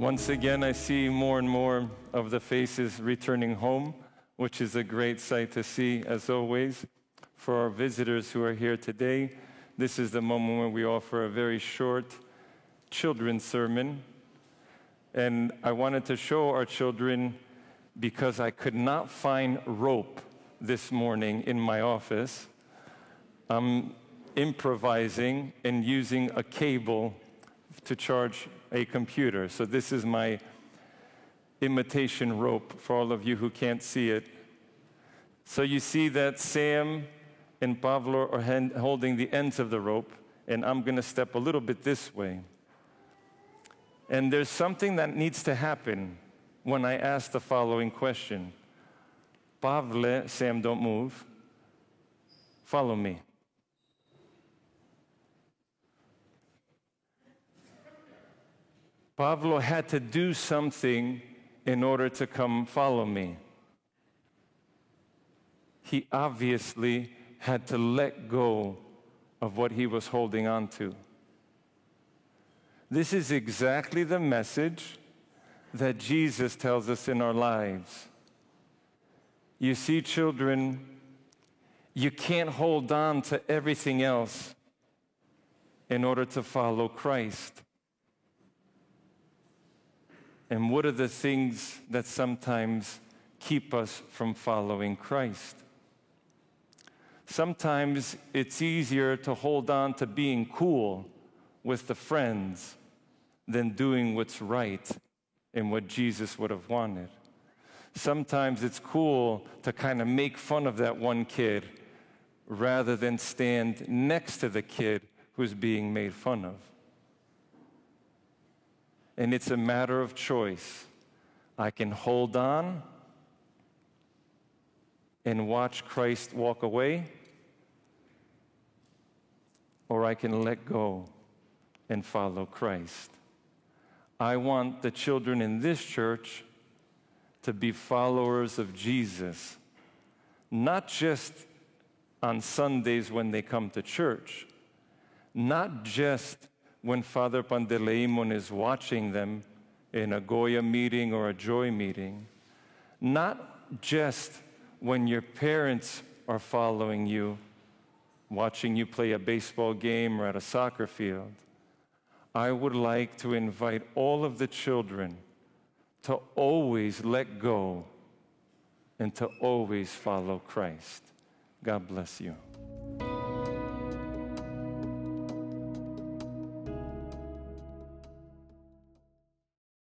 Once again, I see more and more of the faces returning home, which is a great sight to see, as always. For our visitors who are here today, this is the moment where we offer a very short children's sermon. And I wanted to show our children because I could not find rope this morning in my office. I'm improvising and using a cable to charge a computer. So this is my imitation rope for all of you who can't see it. So you see that Sam and Pavlo are hand, holding the ends of the rope, and I'm going to step a little bit this way. And there's something that needs to happen when I ask the following question Pavle, Sam, don't move. Follow me. Pablo had to do something in order to come follow me. He obviously had to let go of what he was holding on to. This is exactly the message that Jesus tells us in our lives. You see, children, you can't hold on to everything else in order to follow Christ. And what are the things that sometimes keep us from following Christ? Sometimes it's easier to hold on to being cool with the friends than doing what's right and what Jesus would have wanted. Sometimes it's cool to kind of make fun of that one kid rather than stand next to the kid who's being made fun of and it's a matter of choice. I can hold on and watch Christ walk away, or I can let go and follow Christ. I want the children in this church to be followers of Jesus, not just on Sundays when they come to church, not just when Father Pandeleimon is watching them in a Goya meeting or a Joy meeting, not just when your parents are following you, watching you play a baseball game or at a soccer field. I would like to invite all of the children to always let go and to always follow Christ. God bless you.